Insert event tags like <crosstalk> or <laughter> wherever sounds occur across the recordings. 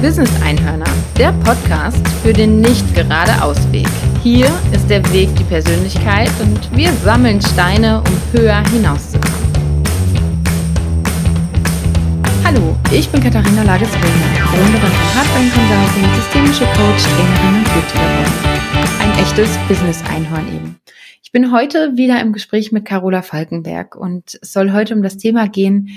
Business Einhörner, der Podcast für den nicht gerade Ausweg. Hier ist der Weg die Persönlichkeit und wir sammeln Steine, um höher hinauszukommen. Hallo, ich bin Katharina Lages-Römer, Gründerin von Hardline Consulting, systemische Coach, Trainerin und YouTuberin. Ein echtes Business-Einhorn eben. Ich bin heute wieder im Gespräch mit Carola Falkenberg und es soll heute um das Thema gehen,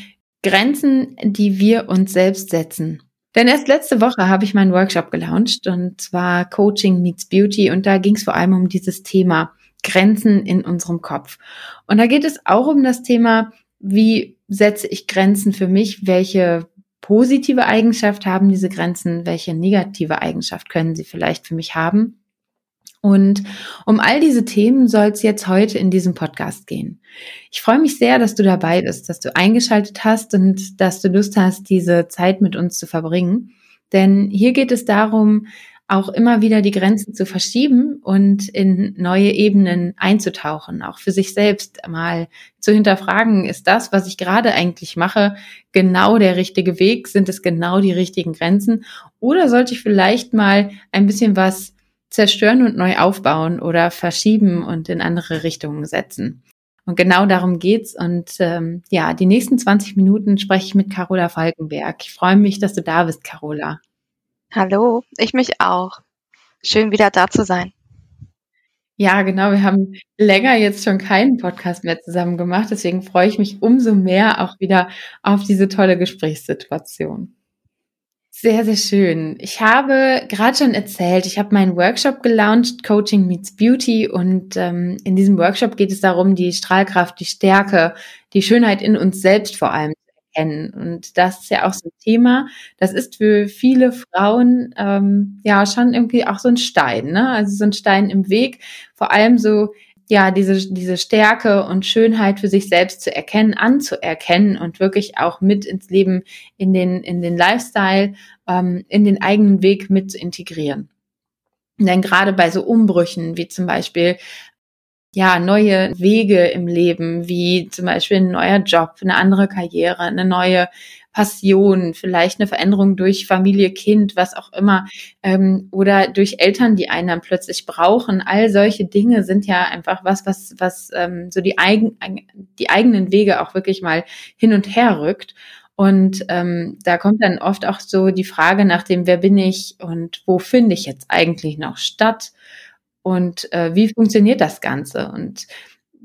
Grenzen, die wir uns selbst setzen. Denn erst letzte Woche habe ich meinen Workshop gelauncht und zwar Coaching Meets Beauty und da ging es vor allem um dieses Thema Grenzen in unserem Kopf. Und da geht es auch um das Thema, wie setze ich Grenzen für mich, welche positive Eigenschaft haben diese Grenzen, welche negative Eigenschaft können sie vielleicht für mich haben. Und um all diese Themen soll es jetzt heute in diesem Podcast gehen. Ich freue mich sehr, dass du dabei bist, dass du eingeschaltet hast und dass du Lust hast, diese Zeit mit uns zu verbringen. Denn hier geht es darum, auch immer wieder die Grenzen zu verschieben und in neue Ebenen einzutauchen, auch für sich selbst mal zu hinterfragen, ist das, was ich gerade eigentlich mache, genau der richtige Weg? Sind es genau die richtigen Grenzen? Oder sollte ich vielleicht mal ein bisschen was zerstören und neu aufbauen oder verschieben und in andere Richtungen setzen. Und genau darum geht's. Und ähm, ja, die nächsten 20 Minuten spreche ich mit Carola Falkenberg. Ich freue mich, dass du da bist, Carola. Hallo, ich mich auch. Schön wieder da zu sein. Ja, genau. Wir haben länger jetzt schon keinen Podcast mehr zusammen gemacht. Deswegen freue ich mich umso mehr auch wieder auf diese tolle Gesprächssituation. Sehr, sehr schön. Ich habe gerade schon erzählt, ich habe meinen Workshop gelauncht, Coaching Meets Beauty. Und ähm, in diesem Workshop geht es darum, die Strahlkraft, die Stärke, die Schönheit in uns selbst vor allem zu erkennen. Und das ist ja auch so ein Thema. Das ist für viele Frauen ähm, ja schon irgendwie auch so ein Stein, ne? Also so ein Stein im Weg. Vor allem so ja, diese, diese Stärke und Schönheit für sich selbst zu erkennen, anzuerkennen und wirklich auch mit ins Leben, in den, in den Lifestyle, ähm, in den eigenen Weg mit zu integrieren. Denn gerade bei so Umbrüchen, wie zum Beispiel ja, neue Wege im Leben, wie zum Beispiel ein neuer Job, eine andere Karriere, eine neue Passion, vielleicht eine Veränderung durch Familie, Kind, was auch immer, ähm, oder durch Eltern, die einen dann plötzlich brauchen. All solche Dinge sind ja einfach was, was, was ähm, so die, eigen, die eigenen Wege auch wirklich mal hin und her rückt. Und ähm, da kommt dann oft auch so die Frage nach dem, wer bin ich und wo finde ich jetzt eigentlich noch statt und äh, wie funktioniert das Ganze? Und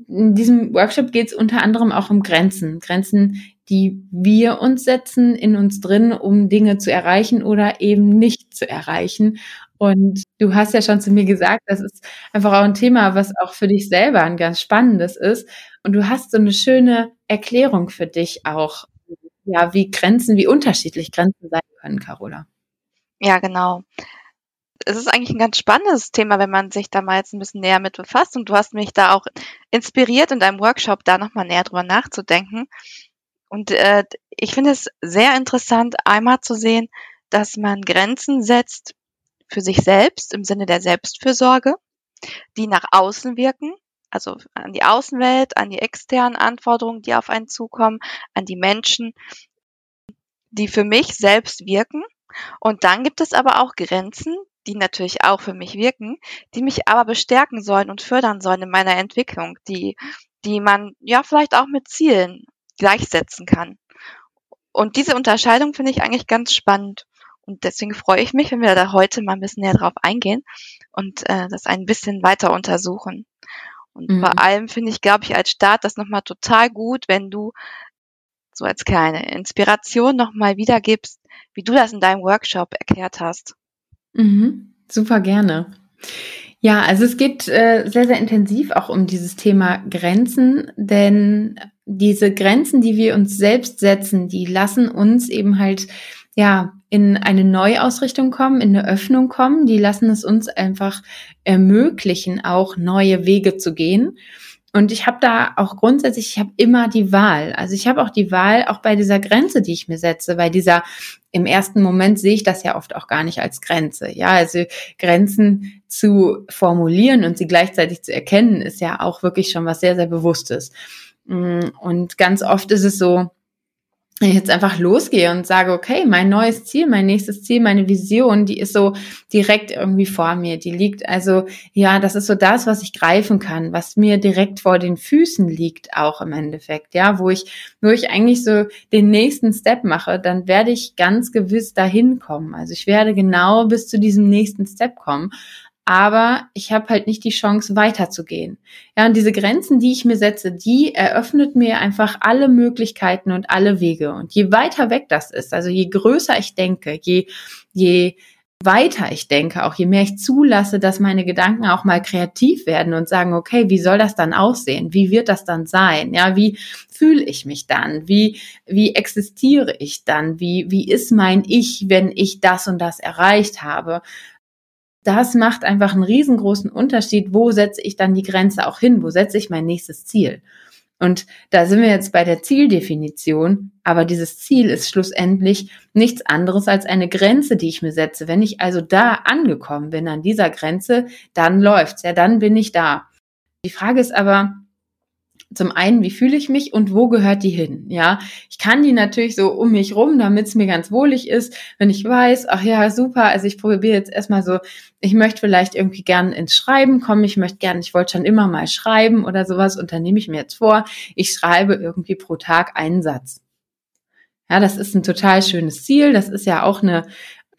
in diesem Workshop geht es unter anderem auch um Grenzen. Grenzen, die wir uns setzen in uns drin, um Dinge zu erreichen oder eben nicht zu erreichen. Und du hast ja schon zu mir gesagt, das ist einfach auch ein Thema, was auch für dich selber ein ganz spannendes ist. Und du hast so eine schöne Erklärung für dich auch, ja, wie Grenzen, wie unterschiedlich Grenzen sein können, Carola. Ja, genau es ist eigentlich ein ganz spannendes Thema, wenn man sich da mal jetzt ein bisschen näher mit befasst. Und du hast mich da auch inspiriert, in deinem Workshop da nochmal näher drüber nachzudenken. Und äh, ich finde es sehr interessant, einmal zu sehen, dass man Grenzen setzt für sich selbst im Sinne der Selbstfürsorge, die nach außen wirken, also an die Außenwelt, an die externen Anforderungen, die auf einen zukommen, an die Menschen, die für mich selbst wirken. Und dann gibt es aber auch Grenzen, die natürlich auch für mich wirken, die mich aber bestärken sollen und fördern sollen in meiner Entwicklung, die, die man ja vielleicht auch mit Zielen gleichsetzen kann. Und diese Unterscheidung finde ich eigentlich ganz spannend. Und deswegen freue ich mich, wenn wir da heute mal ein bisschen näher drauf eingehen und äh, das ein bisschen weiter untersuchen. Und mhm. vor allem finde ich, glaube ich, als Start das nochmal total gut, wenn du so als kleine Inspiration nochmal wiedergibst, wie du das in deinem Workshop erklärt hast. Mhm, super gerne. Ja, also es geht äh, sehr, sehr intensiv auch um dieses Thema Grenzen, denn diese Grenzen, die wir uns selbst setzen, die lassen uns eben halt ja in eine Neuausrichtung kommen, in eine Öffnung kommen, die lassen es uns einfach ermöglichen, auch neue Wege zu gehen. Und ich habe da auch grundsätzlich, ich habe immer die Wahl. Also ich habe auch die Wahl, auch bei dieser Grenze, die ich mir setze, bei dieser, im ersten Moment sehe ich das ja oft auch gar nicht als Grenze. Ja, also Grenzen zu formulieren und sie gleichzeitig zu erkennen, ist ja auch wirklich schon was sehr, sehr Bewusstes. Mm, und ganz oft ist es so, jetzt einfach losgehe und sage, okay, mein neues Ziel, mein nächstes Ziel, meine Vision, die ist so direkt irgendwie vor mir. Die liegt also, ja, das ist so das, was ich greifen kann, was mir direkt vor den Füßen liegt, auch im Endeffekt, ja, wo ich, wo ich eigentlich so den nächsten Step mache, dann werde ich ganz gewiss dahin kommen. Also ich werde genau bis zu diesem nächsten Step kommen aber ich habe halt nicht die Chance weiterzugehen. Ja, und diese Grenzen, die ich mir setze, die eröffnet mir einfach alle Möglichkeiten und alle Wege. Und je weiter weg das ist, also je größer ich denke, je, je weiter ich denke, auch je mehr ich zulasse, dass meine Gedanken auch mal kreativ werden und sagen, okay, wie soll das dann aussehen? Wie wird das dann sein? Ja, wie fühle ich mich dann? Wie, wie existiere ich dann? Wie, wie ist mein Ich, wenn ich das und das erreicht habe? Das macht einfach einen riesengroßen Unterschied. Wo setze ich dann die Grenze auch hin? Wo setze ich mein nächstes Ziel? Und da sind wir jetzt bei der Zieldefinition, aber dieses Ziel ist schlussendlich nichts anderes als eine Grenze, die ich mir setze. Wenn ich also da angekommen bin an dieser Grenze, dann läuft's, ja, dann bin ich da. Die Frage ist aber, zum einen, wie fühle ich mich und wo gehört die hin? Ja, ich kann die natürlich so um mich rum, damit es mir ganz wohlig ist, wenn ich weiß, ach ja, super, also ich probiere jetzt erstmal so, ich möchte vielleicht irgendwie gern ins Schreiben kommen, ich möchte gern, ich wollte schon immer mal schreiben oder sowas und dann nehme ich mir jetzt vor, ich schreibe irgendwie pro Tag einen Satz. Ja, das ist ein total schönes Ziel, das ist ja auch eine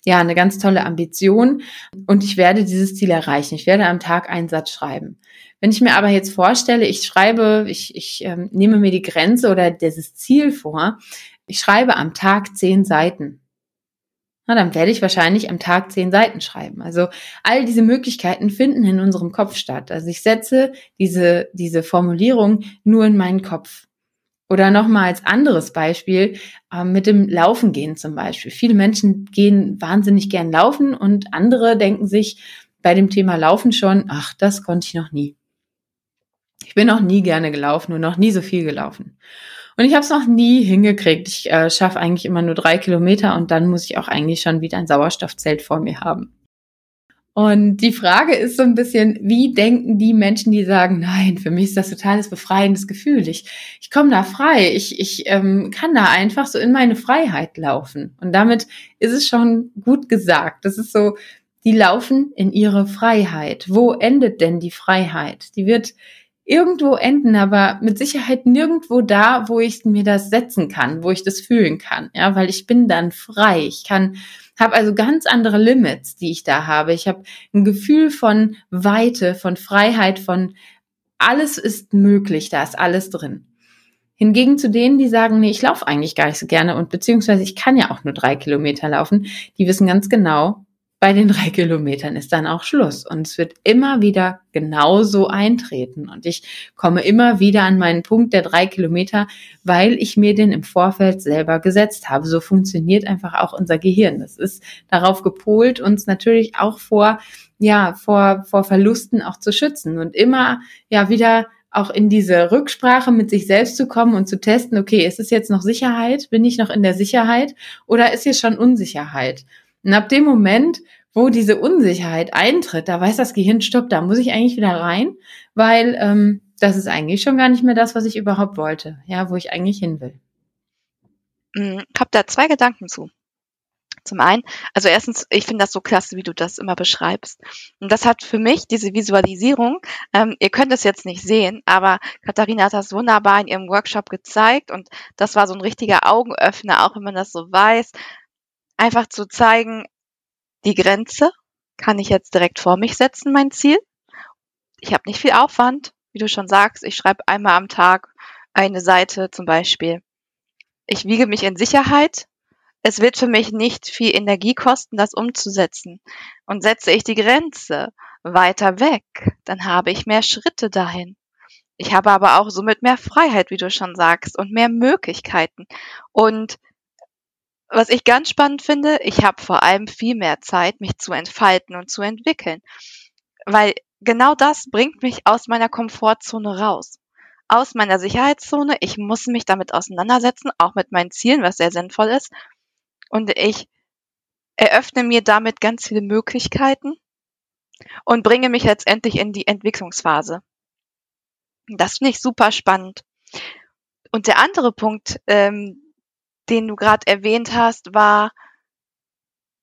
ja, eine ganz tolle Ambition und ich werde dieses Ziel erreichen. Ich werde am Tag einen Satz schreiben. Wenn ich mir aber jetzt vorstelle, ich schreibe, ich, ich ähm, nehme mir die Grenze oder dieses Ziel vor, ich schreibe am Tag zehn Seiten. Na, dann werde ich wahrscheinlich am Tag zehn Seiten schreiben. Also all diese Möglichkeiten finden in unserem Kopf statt. Also ich setze diese, diese Formulierung nur in meinen Kopf. Oder nochmal als anderes Beispiel äh, mit dem Laufen gehen zum Beispiel. Viele Menschen gehen wahnsinnig gern laufen und andere denken sich bei dem Thema Laufen schon, ach, das konnte ich noch nie. Ich bin noch nie gerne gelaufen und noch nie so viel gelaufen. Und ich habe es noch nie hingekriegt. Ich äh, schaffe eigentlich immer nur drei Kilometer und dann muss ich auch eigentlich schon wieder ein Sauerstoffzelt vor mir haben. Und die Frage ist so ein bisschen, wie denken die Menschen, die sagen, nein, für mich ist das totales befreiendes Gefühl. Ich, ich komme da frei. Ich, ich ähm, kann da einfach so in meine Freiheit laufen. Und damit ist es schon gut gesagt. Das ist so, die laufen in ihre Freiheit. Wo endet denn die Freiheit? Die wird irgendwo enden, aber mit Sicherheit nirgendwo da, wo ich mir das setzen kann, wo ich das fühlen kann, ja, weil ich bin dann frei. Ich kann, habe also ganz andere Limits, die ich da habe. Ich habe ein Gefühl von Weite, von Freiheit, von alles ist möglich, da ist alles drin. Hingegen zu denen, die sagen, nee, ich laufe eigentlich gar nicht so gerne und beziehungsweise ich kann ja auch nur drei Kilometer laufen, die wissen ganz genau, bei den drei Kilometern ist dann auch Schluss. Und es wird immer wieder genauso eintreten. Und ich komme immer wieder an meinen Punkt der drei Kilometer, weil ich mir den im Vorfeld selber gesetzt habe. So funktioniert einfach auch unser Gehirn. Das ist darauf gepolt, uns natürlich auch vor, ja, vor, vor Verlusten auch zu schützen und immer, ja, wieder auch in diese Rücksprache mit sich selbst zu kommen und zu testen, okay, ist es jetzt noch Sicherheit? Bin ich noch in der Sicherheit? Oder ist hier schon Unsicherheit? Und ab dem Moment, wo diese Unsicherheit eintritt, da weiß das Gehirn, stopp, da muss ich eigentlich wieder rein, weil ähm, das ist eigentlich schon gar nicht mehr das, was ich überhaupt wollte, ja, wo ich eigentlich hin will. Hm, ich habe da zwei Gedanken zu. Zum einen, also erstens, ich finde das so klasse, wie du das immer beschreibst. Und das hat für mich diese Visualisierung, ähm, ihr könnt es jetzt nicht sehen, aber Katharina hat das wunderbar in ihrem Workshop gezeigt und das war so ein richtiger Augenöffner, auch wenn man das so weiß, einfach zu zeigen, die Grenze kann ich jetzt direkt vor mich setzen, mein Ziel. Ich habe nicht viel Aufwand, wie du schon sagst. Ich schreibe einmal am Tag eine Seite zum Beispiel. Ich wiege mich in Sicherheit. Es wird für mich nicht viel Energie kosten, das umzusetzen. Und setze ich die Grenze weiter weg, dann habe ich mehr Schritte dahin. Ich habe aber auch somit mehr Freiheit, wie du schon sagst, und mehr Möglichkeiten. Und was ich ganz spannend finde, ich habe vor allem viel mehr Zeit, mich zu entfalten und zu entwickeln. Weil genau das bringt mich aus meiner Komfortzone raus. Aus meiner Sicherheitszone. Ich muss mich damit auseinandersetzen, auch mit meinen Zielen, was sehr sinnvoll ist. Und ich eröffne mir damit ganz viele Möglichkeiten und bringe mich letztendlich in die Entwicklungsphase. Das finde ich super spannend. Und der andere Punkt, ähm, den du gerade erwähnt hast, war,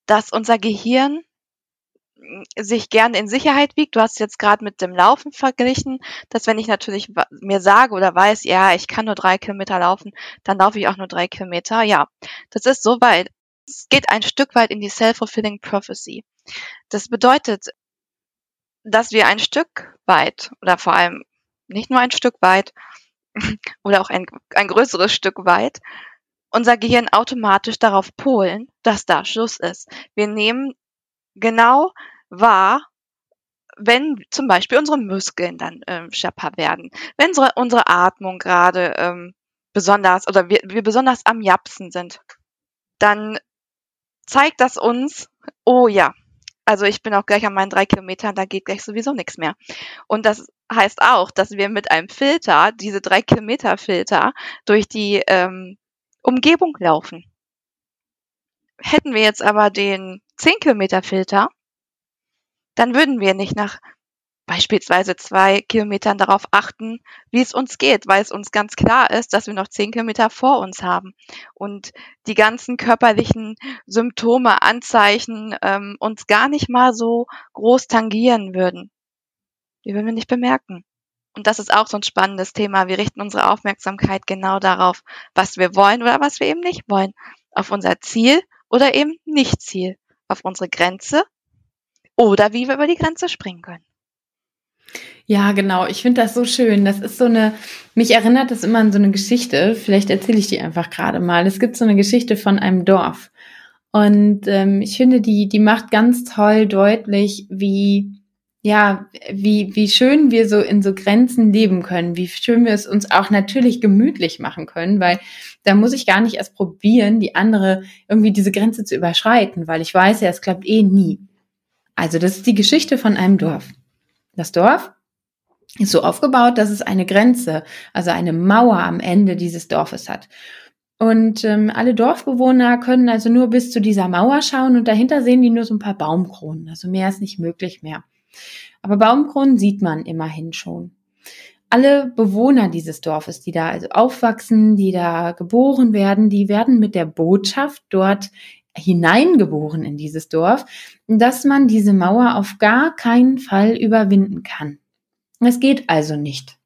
dass unser Gehirn sich gerne in Sicherheit wiegt. Du hast jetzt gerade mit dem Laufen verglichen, dass wenn ich natürlich mir sage oder weiß, ja, ich kann nur drei Kilometer laufen, dann laufe ich auch nur drei Kilometer. Ja, das ist so weit. Es geht ein Stück weit in die self-fulfilling prophecy. Das bedeutet, dass wir ein Stück weit oder vor allem nicht nur ein Stück weit <laughs> oder auch ein, ein größeres Stück weit unser Gehirn automatisch darauf polen, dass da Schluss ist. Wir nehmen genau wahr, wenn zum Beispiel unsere Muskeln dann ähm, schärfer werden, wenn unsere, unsere Atmung gerade ähm, besonders oder wir, wir besonders am Japsen sind, dann zeigt das uns, oh ja, also ich bin auch gleich an meinen drei Kilometern, da geht gleich sowieso nichts mehr. Und das heißt auch, dass wir mit einem Filter, diese drei Kilometer Filter, durch die ähm, Umgebung laufen. Hätten wir jetzt aber den 10 Kilometer Filter, dann würden wir nicht nach beispielsweise zwei Kilometern darauf achten, wie es uns geht, weil es uns ganz klar ist, dass wir noch zehn Kilometer vor uns haben und die ganzen körperlichen Symptome, Anzeichen ähm, uns gar nicht mal so groß tangieren würden. Die würden wir nicht bemerken. Und das ist auch so ein spannendes Thema. Wir richten unsere Aufmerksamkeit genau darauf, was wir wollen oder was wir eben nicht wollen. Auf unser Ziel oder eben nicht Ziel. Auf unsere Grenze oder wie wir über die Grenze springen können. Ja, genau. Ich finde das so schön. Das ist so eine, mich erinnert das immer an so eine Geschichte. Vielleicht erzähle ich die einfach gerade mal. Es gibt so eine Geschichte von einem Dorf. Und ähm, ich finde, die, die macht ganz toll deutlich, wie, ja, wie, wie schön wir so in so Grenzen leben können, wie schön wir es uns auch natürlich gemütlich machen können, weil da muss ich gar nicht erst probieren, die andere irgendwie diese Grenze zu überschreiten, weil ich weiß ja, es klappt eh nie. Also das ist die Geschichte von einem Dorf. Das Dorf ist so aufgebaut, dass es eine Grenze, also eine Mauer am Ende dieses Dorfes hat. Und ähm, alle Dorfbewohner können also nur bis zu dieser Mauer schauen und dahinter sehen die nur so ein paar Baumkronen. Also mehr ist nicht möglich mehr. Aber Baumkronen sieht man immerhin schon. Alle Bewohner dieses Dorfes, die da also aufwachsen, die da geboren werden, die werden mit der Botschaft dort hineingeboren in dieses Dorf, dass man diese Mauer auf gar keinen Fall überwinden kann. Es geht also nicht.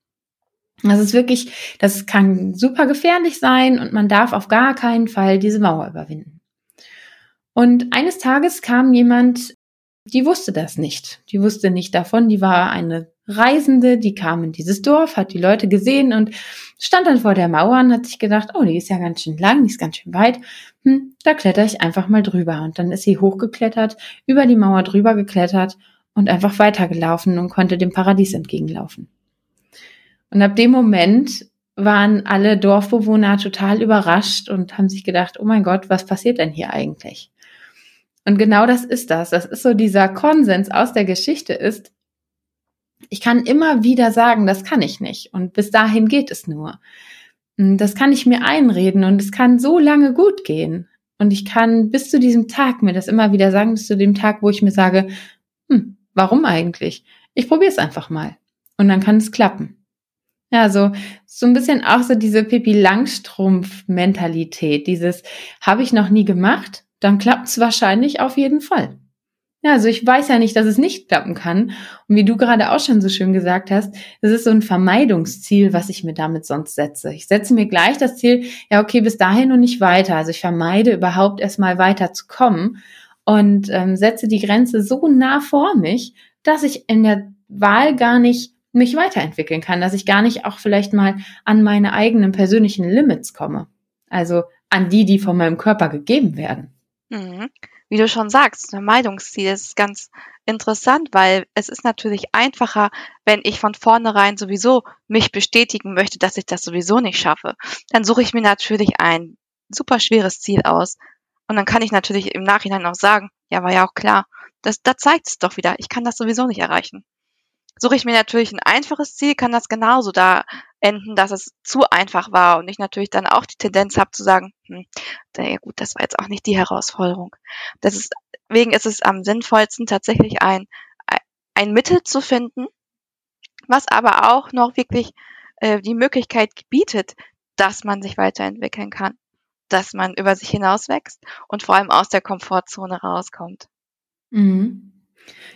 Das ist wirklich, das kann super gefährlich sein und man darf auf gar keinen Fall diese Mauer überwinden. Und eines Tages kam jemand, die wusste das nicht. Die wusste nicht davon. Die war eine Reisende, die kam in dieses Dorf, hat die Leute gesehen und stand dann vor der Mauer und hat sich gedacht, oh, die ist ja ganz schön lang, die ist ganz schön weit. Hm, da kletter ich einfach mal drüber. Und dann ist sie hochgeklettert, über die Mauer drüber geklettert und einfach weitergelaufen und konnte dem Paradies entgegenlaufen. Und ab dem Moment waren alle Dorfbewohner total überrascht und haben sich gedacht, oh mein Gott, was passiert denn hier eigentlich? Und genau das ist das. Das ist so dieser Konsens aus der Geschichte ist, ich kann immer wieder sagen, das kann ich nicht. Und bis dahin geht es nur. Das kann ich mir einreden und es kann so lange gut gehen. Und ich kann bis zu diesem Tag mir das immer wieder sagen, bis zu dem Tag, wo ich mir sage, hm, Warum eigentlich? Ich probiere es einfach mal. Und dann kann es klappen. Ja, so, so ein bisschen auch so diese Pippi Langstrumpf-Mentalität. Dieses habe ich noch nie gemacht, dann klappt es wahrscheinlich auf jeden Fall. Ja, also ich weiß ja nicht, dass es nicht klappen kann. Und wie du gerade auch schon so schön gesagt hast, das ist so ein Vermeidungsziel, was ich mir damit sonst setze. Ich setze mir gleich das Ziel, ja, okay, bis dahin und nicht weiter. Also ich vermeide überhaupt erstmal weiter zu kommen und ähm, setze die Grenze so nah vor mich, dass ich in der Wahl gar nicht mich weiterentwickeln kann, dass ich gar nicht auch vielleicht mal an meine eigenen persönlichen Limits komme. Also an die, die von meinem Körper gegeben werden. Mhm. Wie du schon sagst, Vermeidungsziel ist ganz interessant, weil es ist natürlich einfacher, wenn ich von vornherein sowieso mich bestätigen möchte, dass ich das sowieso nicht schaffe. Dann suche ich mir natürlich ein super schweres Ziel aus, und dann kann ich natürlich im Nachhinein auch sagen, ja, war ja auch klar. Das, da zeigt es doch wieder, ich kann das sowieso nicht erreichen. Suche ich mir natürlich ein einfaches Ziel, kann das genauso da enden, dass es zu einfach war und ich natürlich dann auch die Tendenz habe zu sagen, hm, ja gut, das war jetzt auch nicht die Herausforderung. Deswegen ist es am sinnvollsten tatsächlich ein, ein Mittel zu finden, was aber auch noch wirklich äh, die Möglichkeit bietet, dass man sich weiterentwickeln kann. dass man über sich hinauswächst und vor allem aus der Komfortzone rauskommt. Mhm.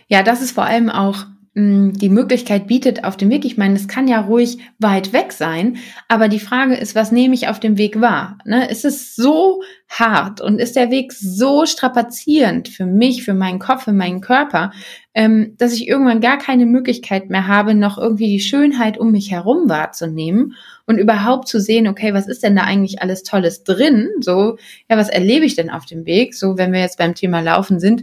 Ja, das ist vor allem auch die Möglichkeit bietet auf dem Weg. Ich meine, es kann ja ruhig weit weg sein, aber die Frage ist, was nehme ich auf dem Weg wahr? Ne? Ist es so hart und ist der Weg so strapazierend für mich, für meinen Kopf, für meinen Körper, ähm, dass ich irgendwann gar keine Möglichkeit mehr habe, noch irgendwie die Schönheit um mich herum wahrzunehmen und überhaupt zu sehen, okay, was ist denn da eigentlich alles Tolles drin? So, ja, was erlebe ich denn auf dem Weg? So, wenn wir jetzt beim Thema Laufen sind,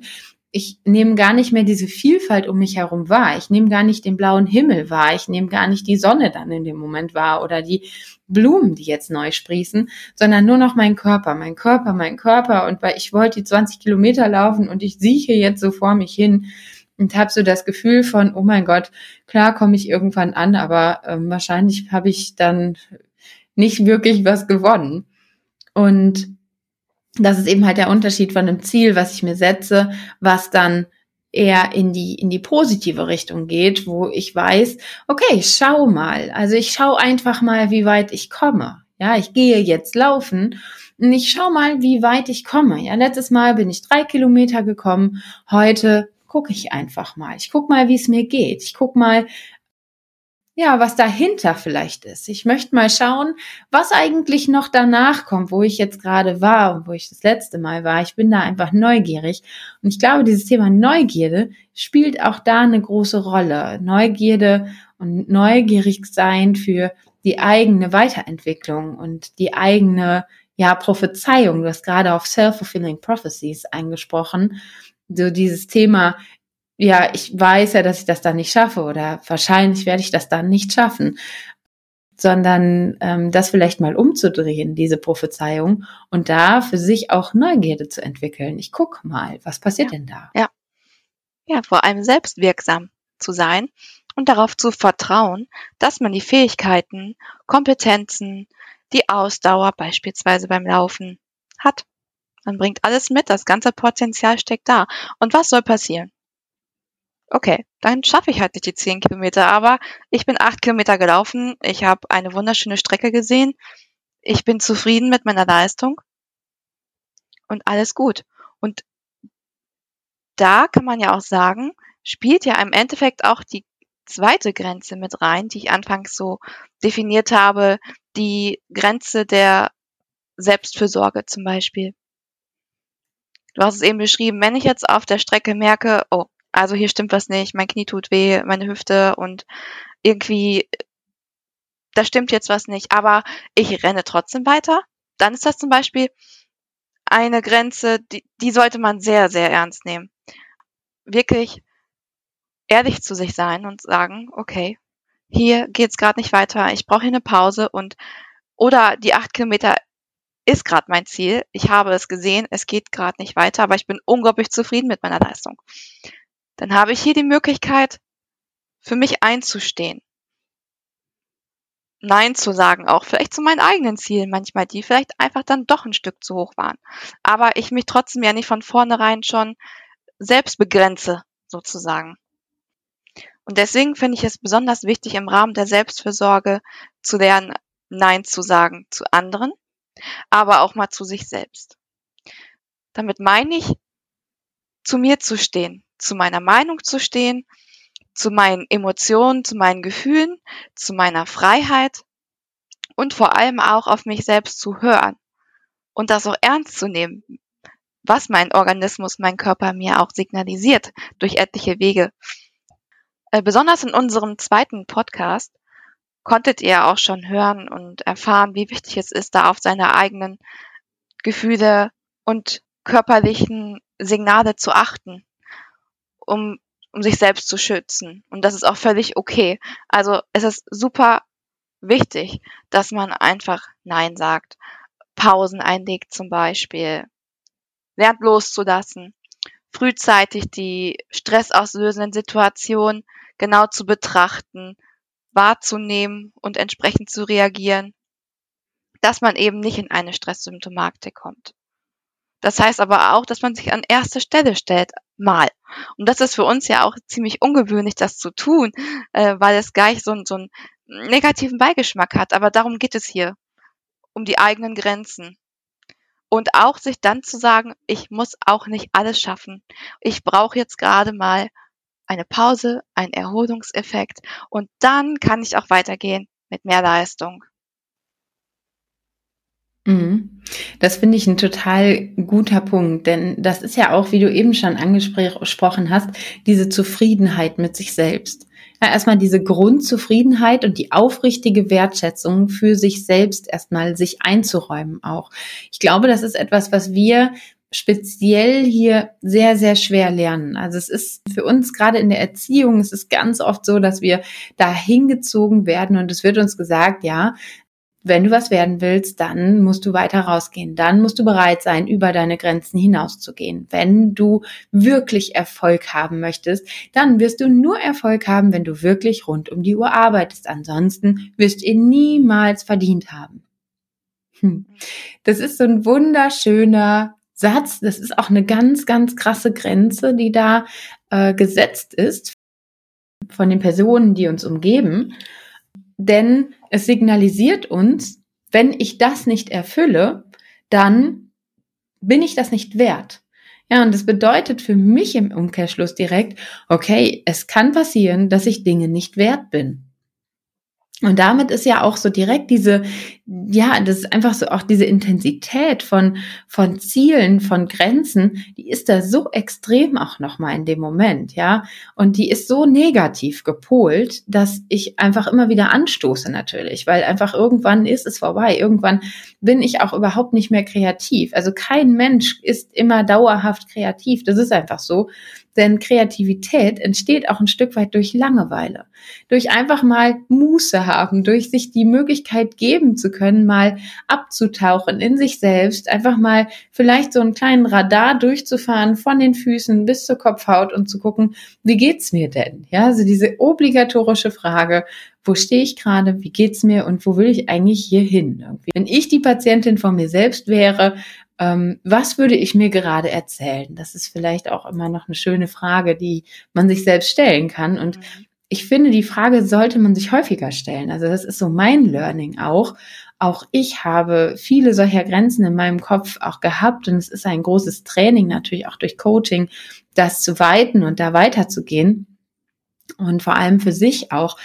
ich nehme gar nicht mehr diese Vielfalt um mich herum wahr. Ich nehme gar nicht den blauen Himmel wahr. Ich nehme gar nicht die Sonne dann in dem Moment wahr oder die Blumen, die jetzt neu sprießen, sondern nur noch mein Körper, mein Körper, mein Körper. Und weil ich wollte die 20 Kilometer laufen und ich sieche jetzt so vor mich hin und habe so das Gefühl von, oh mein Gott, klar komme ich irgendwann an, aber ähm, wahrscheinlich habe ich dann nicht wirklich was gewonnen. Und das ist eben halt der Unterschied von einem Ziel, was ich mir setze, was dann eher in die, in die positive Richtung geht, wo ich weiß, okay, schau mal. Also ich schau einfach mal, wie weit ich komme. Ja, ich gehe jetzt laufen und ich schau mal, wie weit ich komme. Ja, letztes Mal bin ich drei Kilometer gekommen. Heute gucke ich einfach mal. Ich guck mal, wie es mir geht. Ich guck mal, ja, was dahinter vielleicht ist. Ich möchte mal schauen, was eigentlich noch danach kommt, wo ich jetzt gerade war und wo ich das letzte Mal war. Ich bin da einfach neugierig. Und ich glaube, dieses Thema Neugierde spielt auch da eine große Rolle. Neugierde und neugierig sein für die eigene Weiterentwicklung und die eigene, ja, Prophezeiung. Du hast gerade auf Self-Fulfilling Prophecies eingesprochen. So dieses Thema, ja, ich weiß ja, dass ich das dann nicht schaffe oder wahrscheinlich werde ich das dann nicht schaffen, sondern ähm, das vielleicht mal umzudrehen, diese Prophezeiung und da für sich auch Neugierde zu entwickeln. Ich guck mal, was passiert ja. denn da? Ja. Ja, vor allem selbstwirksam zu sein und darauf zu vertrauen, dass man die Fähigkeiten, Kompetenzen, die Ausdauer beispielsweise beim Laufen hat. Man bringt alles mit, das ganze Potenzial steckt da. Und was soll passieren? Okay, dann schaffe ich halt nicht die zehn Kilometer, aber ich bin acht Kilometer gelaufen, ich habe eine wunderschöne Strecke gesehen, ich bin zufrieden mit meiner Leistung und alles gut. Und da kann man ja auch sagen, spielt ja im Endeffekt auch die zweite Grenze mit rein, die ich anfangs so definiert habe, die Grenze der Selbstfürsorge zum Beispiel. Du hast es eben beschrieben, wenn ich jetzt auf der Strecke merke, oh, also hier stimmt was nicht, mein Knie tut weh, meine Hüfte und irgendwie, da stimmt jetzt was nicht, aber ich renne trotzdem weiter, dann ist das zum Beispiel eine Grenze, die, die sollte man sehr, sehr ernst nehmen. Wirklich ehrlich zu sich sein und sagen, okay, hier geht's gerade nicht weiter, ich brauche hier eine Pause und oder die acht Kilometer ist gerade mein Ziel. Ich habe es gesehen, es geht gerade nicht weiter, aber ich bin unglaublich zufrieden mit meiner Leistung dann habe ich hier die Möglichkeit, für mich einzustehen. Nein zu sagen, auch vielleicht zu meinen eigenen Zielen manchmal, die vielleicht einfach dann doch ein Stück zu hoch waren. Aber ich mich trotzdem ja nicht von vornherein schon selbst begrenze, sozusagen. Und deswegen finde ich es besonders wichtig, im Rahmen der Selbstfürsorge zu lernen, Nein zu sagen zu anderen, aber auch mal zu sich selbst. Damit meine ich, zu mir zu stehen, zu meiner Meinung zu stehen, zu meinen Emotionen, zu meinen Gefühlen, zu meiner Freiheit und vor allem auch auf mich selbst zu hören und das auch ernst zu nehmen, was mein Organismus, mein Körper mir auch signalisiert durch etliche Wege. Äh, besonders in unserem zweiten Podcast konntet ihr auch schon hören und erfahren, wie wichtig es ist, da auf seine eigenen Gefühle und körperlichen Signale zu achten um, um sich selbst zu schützen. Und das ist auch völlig okay. Also es ist super wichtig, dass man einfach Nein sagt, Pausen einlegt zum Beispiel, lernt loszulassen, frühzeitig die stressauslösenden Situationen genau zu betrachten, wahrzunehmen und entsprechend zu reagieren, dass man eben nicht in eine Stresssymptomatik kommt. Das heißt aber auch, dass man sich an erste Stelle stellt, mal. Und das ist für uns ja auch ziemlich ungewöhnlich, das zu tun, äh, weil es gleich so, so einen negativen Beigeschmack hat. Aber darum geht es hier, um die eigenen Grenzen. Und auch sich dann zu sagen, ich muss auch nicht alles schaffen. Ich brauche jetzt gerade mal eine Pause, einen Erholungseffekt und dann kann ich auch weitergehen mit mehr Leistung. Mhm. Das finde ich ein total guter Punkt, denn das ist ja auch, wie du eben schon angesprochen hast, diese Zufriedenheit mit sich selbst. Ja, erstmal diese Grundzufriedenheit und die aufrichtige Wertschätzung für sich selbst erstmal sich einzuräumen auch. Ich glaube, das ist etwas, was wir speziell hier sehr, sehr schwer lernen. Also es ist für uns gerade in der Erziehung, es ist ganz oft so, dass wir da hingezogen werden und es wird uns gesagt, ja, wenn du was werden willst, dann musst du weiter rausgehen. Dann musst du bereit sein, über deine Grenzen hinauszugehen. Wenn du wirklich Erfolg haben möchtest, dann wirst du nur Erfolg haben, wenn du wirklich rund um die Uhr arbeitest. Ansonsten wirst du ihn niemals verdient haben. Hm. Das ist so ein wunderschöner Satz. Das ist auch eine ganz, ganz krasse Grenze, die da äh, gesetzt ist von den Personen, die uns umgeben. Denn es signalisiert uns, wenn ich das nicht erfülle, dann bin ich das nicht wert. Ja, und das bedeutet für mich im Umkehrschluss direkt, okay, es kann passieren, dass ich Dinge nicht wert bin. Und damit ist ja auch so direkt diese, ja, das ist einfach so auch diese Intensität von, von Zielen, von Grenzen, die ist da so extrem auch nochmal in dem Moment, ja. Und die ist so negativ gepolt, dass ich einfach immer wieder anstoße natürlich, weil einfach irgendwann ist es vorbei. Irgendwann bin ich auch überhaupt nicht mehr kreativ. Also kein Mensch ist immer dauerhaft kreativ. Das ist einfach so. Denn Kreativität entsteht auch ein Stück weit durch Langeweile. Durch einfach mal Muße haben, durch sich die Möglichkeit geben zu können, mal abzutauchen in sich selbst, einfach mal vielleicht so einen kleinen Radar durchzufahren von den Füßen bis zur Kopfhaut und zu gucken, wie geht's mir denn? Ja, also diese obligatorische Frage, wo stehe ich gerade, wie geht's mir und wo will ich eigentlich hier hin? Irgendwie. Wenn ich die Patientin von mir selbst wäre, ähm, was würde ich mir gerade erzählen? Das ist vielleicht auch immer noch eine schöne Frage, die man sich selbst stellen kann. Und mhm. ich finde, die Frage sollte man sich häufiger stellen. Also das ist so mein Learning auch. Auch ich habe viele solcher Grenzen in meinem Kopf auch gehabt und es ist ein großes Training natürlich auch durch Coaching, das zu weiten und da weiterzugehen und vor allem für sich auch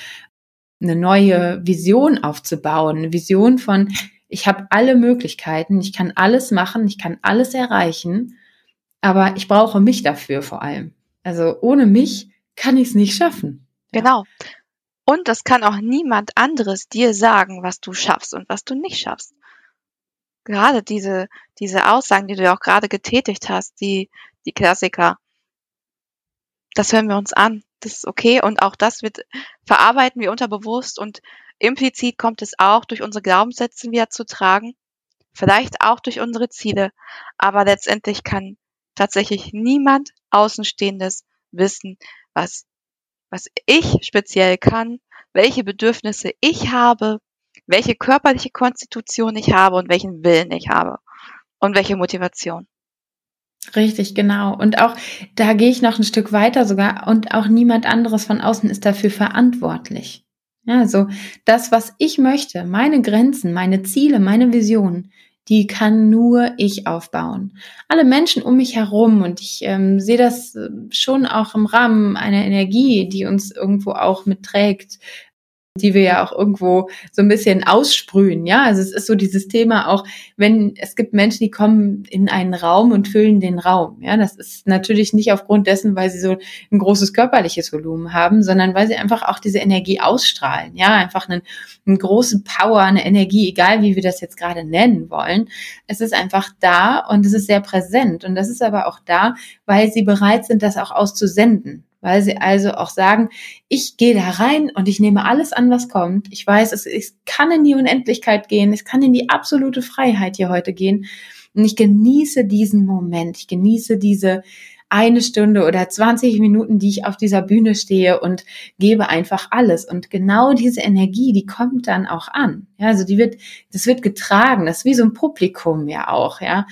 eine neue Vision aufzubauen, eine Vision von, ich habe alle Möglichkeiten, ich kann alles machen, ich kann alles erreichen, aber ich brauche mich dafür vor allem. Also ohne mich kann ich es nicht schaffen. Genau. Und das kann auch niemand anderes dir sagen, was du schaffst und was du nicht schaffst. Gerade diese, diese Aussagen, die du ja auch gerade getätigt hast, die, die Klassiker, das hören wir uns an. Das ist okay. Und auch das wird verarbeiten wir unterbewusst und Implizit kommt es auch durch unsere Glaubenssätze wieder zu tragen, vielleicht auch durch unsere Ziele, aber letztendlich kann tatsächlich niemand Außenstehendes wissen, was, was ich speziell kann, welche Bedürfnisse ich habe, welche körperliche Konstitution ich habe und welchen Willen ich habe und welche Motivation. Richtig, genau. Und auch da gehe ich noch ein Stück weiter sogar und auch niemand anderes von außen ist dafür verantwortlich. Ja, also das, was ich möchte, meine Grenzen, meine Ziele, meine Visionen, die kann nur ich aufbauen. Alle Menschen um mich herum und ich ähm, sehe das äh, schon auch im Rahmen einer Energie, die uns irgendwo auch mitträgt, die wir ja auch irgendwo so ein bisschen aussprühen, ja. Also es ist so dieses Thema auch, wenn es gibt Menschen, die kommen in einen Raum und füllen den Raum, ja. Das ist natürlich nicht aufgrund dessen, weil sie so ein großes körperliches Volumen haben, sondern weil sie einfach auch diese Energie ausstrahlen, ja. Einfach einen, einen großen Power, eine Energie, egal wie wir das jetzt gerade nennen wollen. Es ist einfach da und es ist sehr präsent und das ist aber auch da, weil sie bereit sind, das auch auszusenden weil sie also auch sagen, ich gehe da rein und ich nehme alles an, was kommt. Ich weiß, es, es kann in die Unendlichkeit gehen, es kann in die absolute Freiheit hier heute gehen. Und ich genieße diesen Moment, ich genieße diese eine Stunde oder 20 Minuten, die ich auf dieser Bühne stehe und gebe einfach alles. Und genau diese Energie, die kommt dann auch an. Ja, also die wird, das wird getragen. Das ist wie so ein Publikum ja auch, ja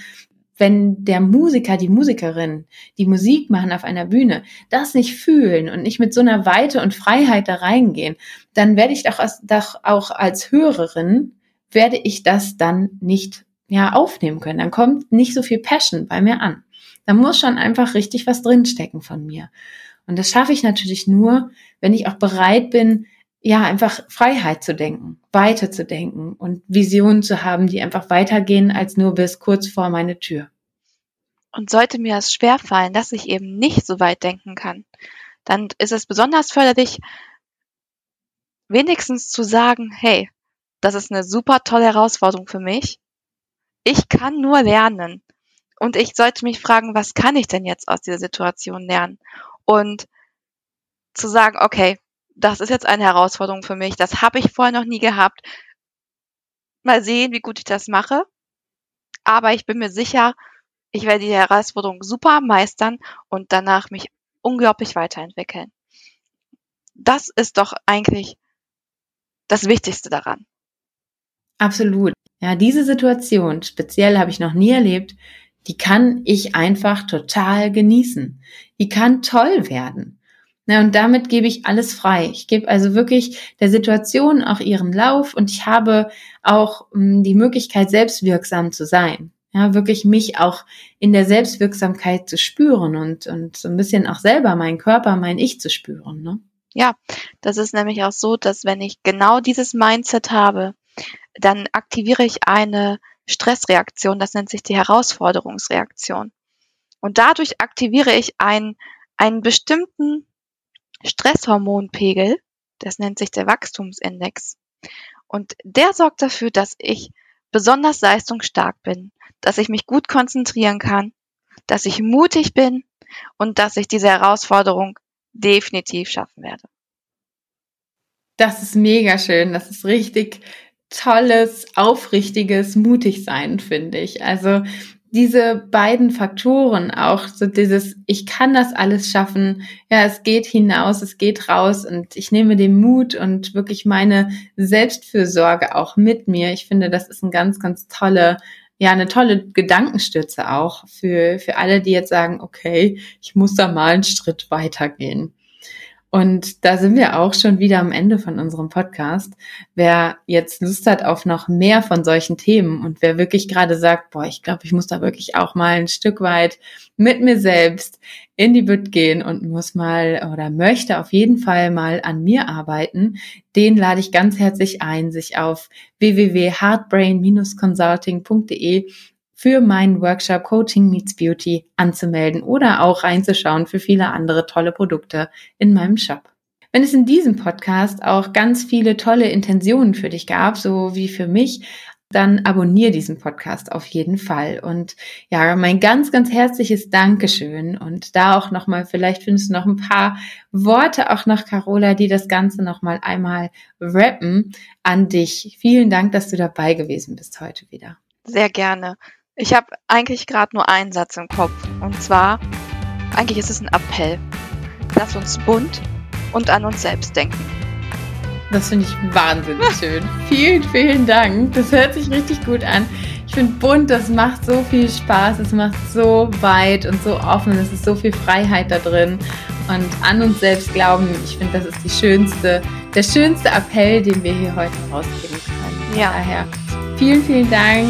wenn der Musiker, die Musikerin, die Musik machen auf einer Bühne, das nicht fühlen und nicht mit so einer Weite und Freiheit da reingehen, dann werde ich doch, als, doch auch als Hörerin, werde ich das dann nicht ja aufnehmen können. Dann kommt nicht so viel Passion bei mir an. Da muss schon einfach richtig was drinstecken von mir. Und das schaffe ich natürlich nur, wenn ich auch bereit bin, ja, einfach Freiheit zu denken, weiter zu denken und Visionen zu haben, die einfach weitergehen als nur bis kurz vor meine Tür. Und sollte mir es schwerfallen, dass ich eben nicht so weit denken kann, dann ist es besonders förderlich, wenigstens zu sagen, hey, das ist eine super tolle Herausforderung für mich. Ich kann nur lernen. Und ich sollte mich fragen, was kann ich denn jetzt aus dieser Situation lernen? Und zu sagen, okay, das ist jetzt eine Herausforderung für mich, das habe ich vorher noch nie gehabt. Mal sehen, wie gut ich das mache. Aber ich bin mir sicher, ich werde die Herausforderung super meistern und danach mich unglaublich weiterentwickeln. Das ist doch eigentlich das Wichtigste daran. Absolut. Ja, diese Situation, speziell habe ich noch nie erlebt, die kann ich einfach total genießen. Die kann toll werden. Na, und damit gebe ich alles frei. Ich gebe also wirklich der Situation auch ihren Lauf und ich habe auch mh, hm, die Möglichkeit, selbstwirksam zu sein. Ja, wirklich mich auch in der Selbstwirksamkeit zu spüren und, und so ein bisschen auch selber meinen Körper, mein Ich zu spüren. Ne? Ja, das ist nämlich auch so, dass wenn ich genau dieses Mindset habe, dann aktiviere ich eine Stressreaktion, das nennt sich die Herausforderungsreaktion. Und dadurch aktiviere ich einen, einen bestimmten Stresshormonpegel, das nennt sich der Wachstumsindex. Und der sorgt dafür, dass ich besonders leistungsstark bin, dass ich mich gut konzentrieren kann, dass ich mutig bin und dass ich diese Herausforderung definitiv schaffen werde. Das ist mega schön. Das ist richtig tolles, aufrichtiges Mutigsein, finde ich. Also diese beiden Faktoren, auch so dieses, ich kann das alles schaffen, ja, es geht hinaus, es geht raus und ich nehme den Mut und wirklich meine Selbstfürsorge auch mit mir. Ich finde, das ist ein ganz, ganz tolle, ja, eine tolle Gedankenstütze auch für, für alle, die jetzt sagen, okay, ich muss da mal einen Schritt weitergehen. Und da sind wir auch schon wieder am Ende von unserem Podcast. Wer jetzt Lust hat auf noch mehr von solchen Themen und wer wirklich gerade sagt, boah, ich glaube, ich muss da wirklich auch mal ein Stück weit mit mir selbst in die Bütt gehen und muss mal oder möchte auf jeden Fall mal an mir arbeiten, den lade ich ganz herzlich ein, sich auf www.heartbrain-consulting.de für meinen Workshop Coaching Meets Beauty anzumelden oder auch reinzuschauen für viele andere tolle Produkte in meinem Shop. Wenn es in diesem Podcast auch ganz viele tolle Intentionen für dich gab, so wie für mich, dann abonniere diesen Podcast auf jeden Fall. Und ja, mein ganz, ganz herzliches Dankeschön. Und da auch nochmal, vielleicht findest du noch ein paar Worte auch noch, Carola, die das Ganze nochmal einmal rappen an dich. Vielen Dank, dass du dabei gewesen bist heute wieder. Sehr gerne. Ich habe eigentlich gerade nur einen Satz im Kopf. Und zwar, eigentlich ist es ein Appell. Lass uns bunt und an uns selbst denken. Das finde ich wahnsinnig <laughs> schön. vielen, vielen Dank. Das hört sich richtig gut an. Ich finde bunt, das macht so viel Spaß, es macht so weit und so offen, es ist so viel Freiheit da drin. Und an uns selbst glauben, ich finde, das ist schönste, der schönste Appell, den wir hier heute rausgeben können. Ja. Daher vielen, vielen Dank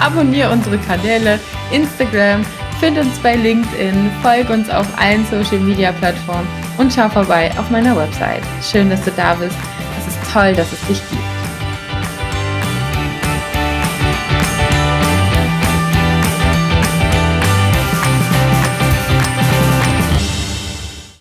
abonniere unsere Kanäle, Instagram, find uns bei LinkedIn, folge uns auf allen Social Media Plattformen und schau vorbei auf meiner Website. Schön, dass du da bist. Es ist toll, dass es dich gibt.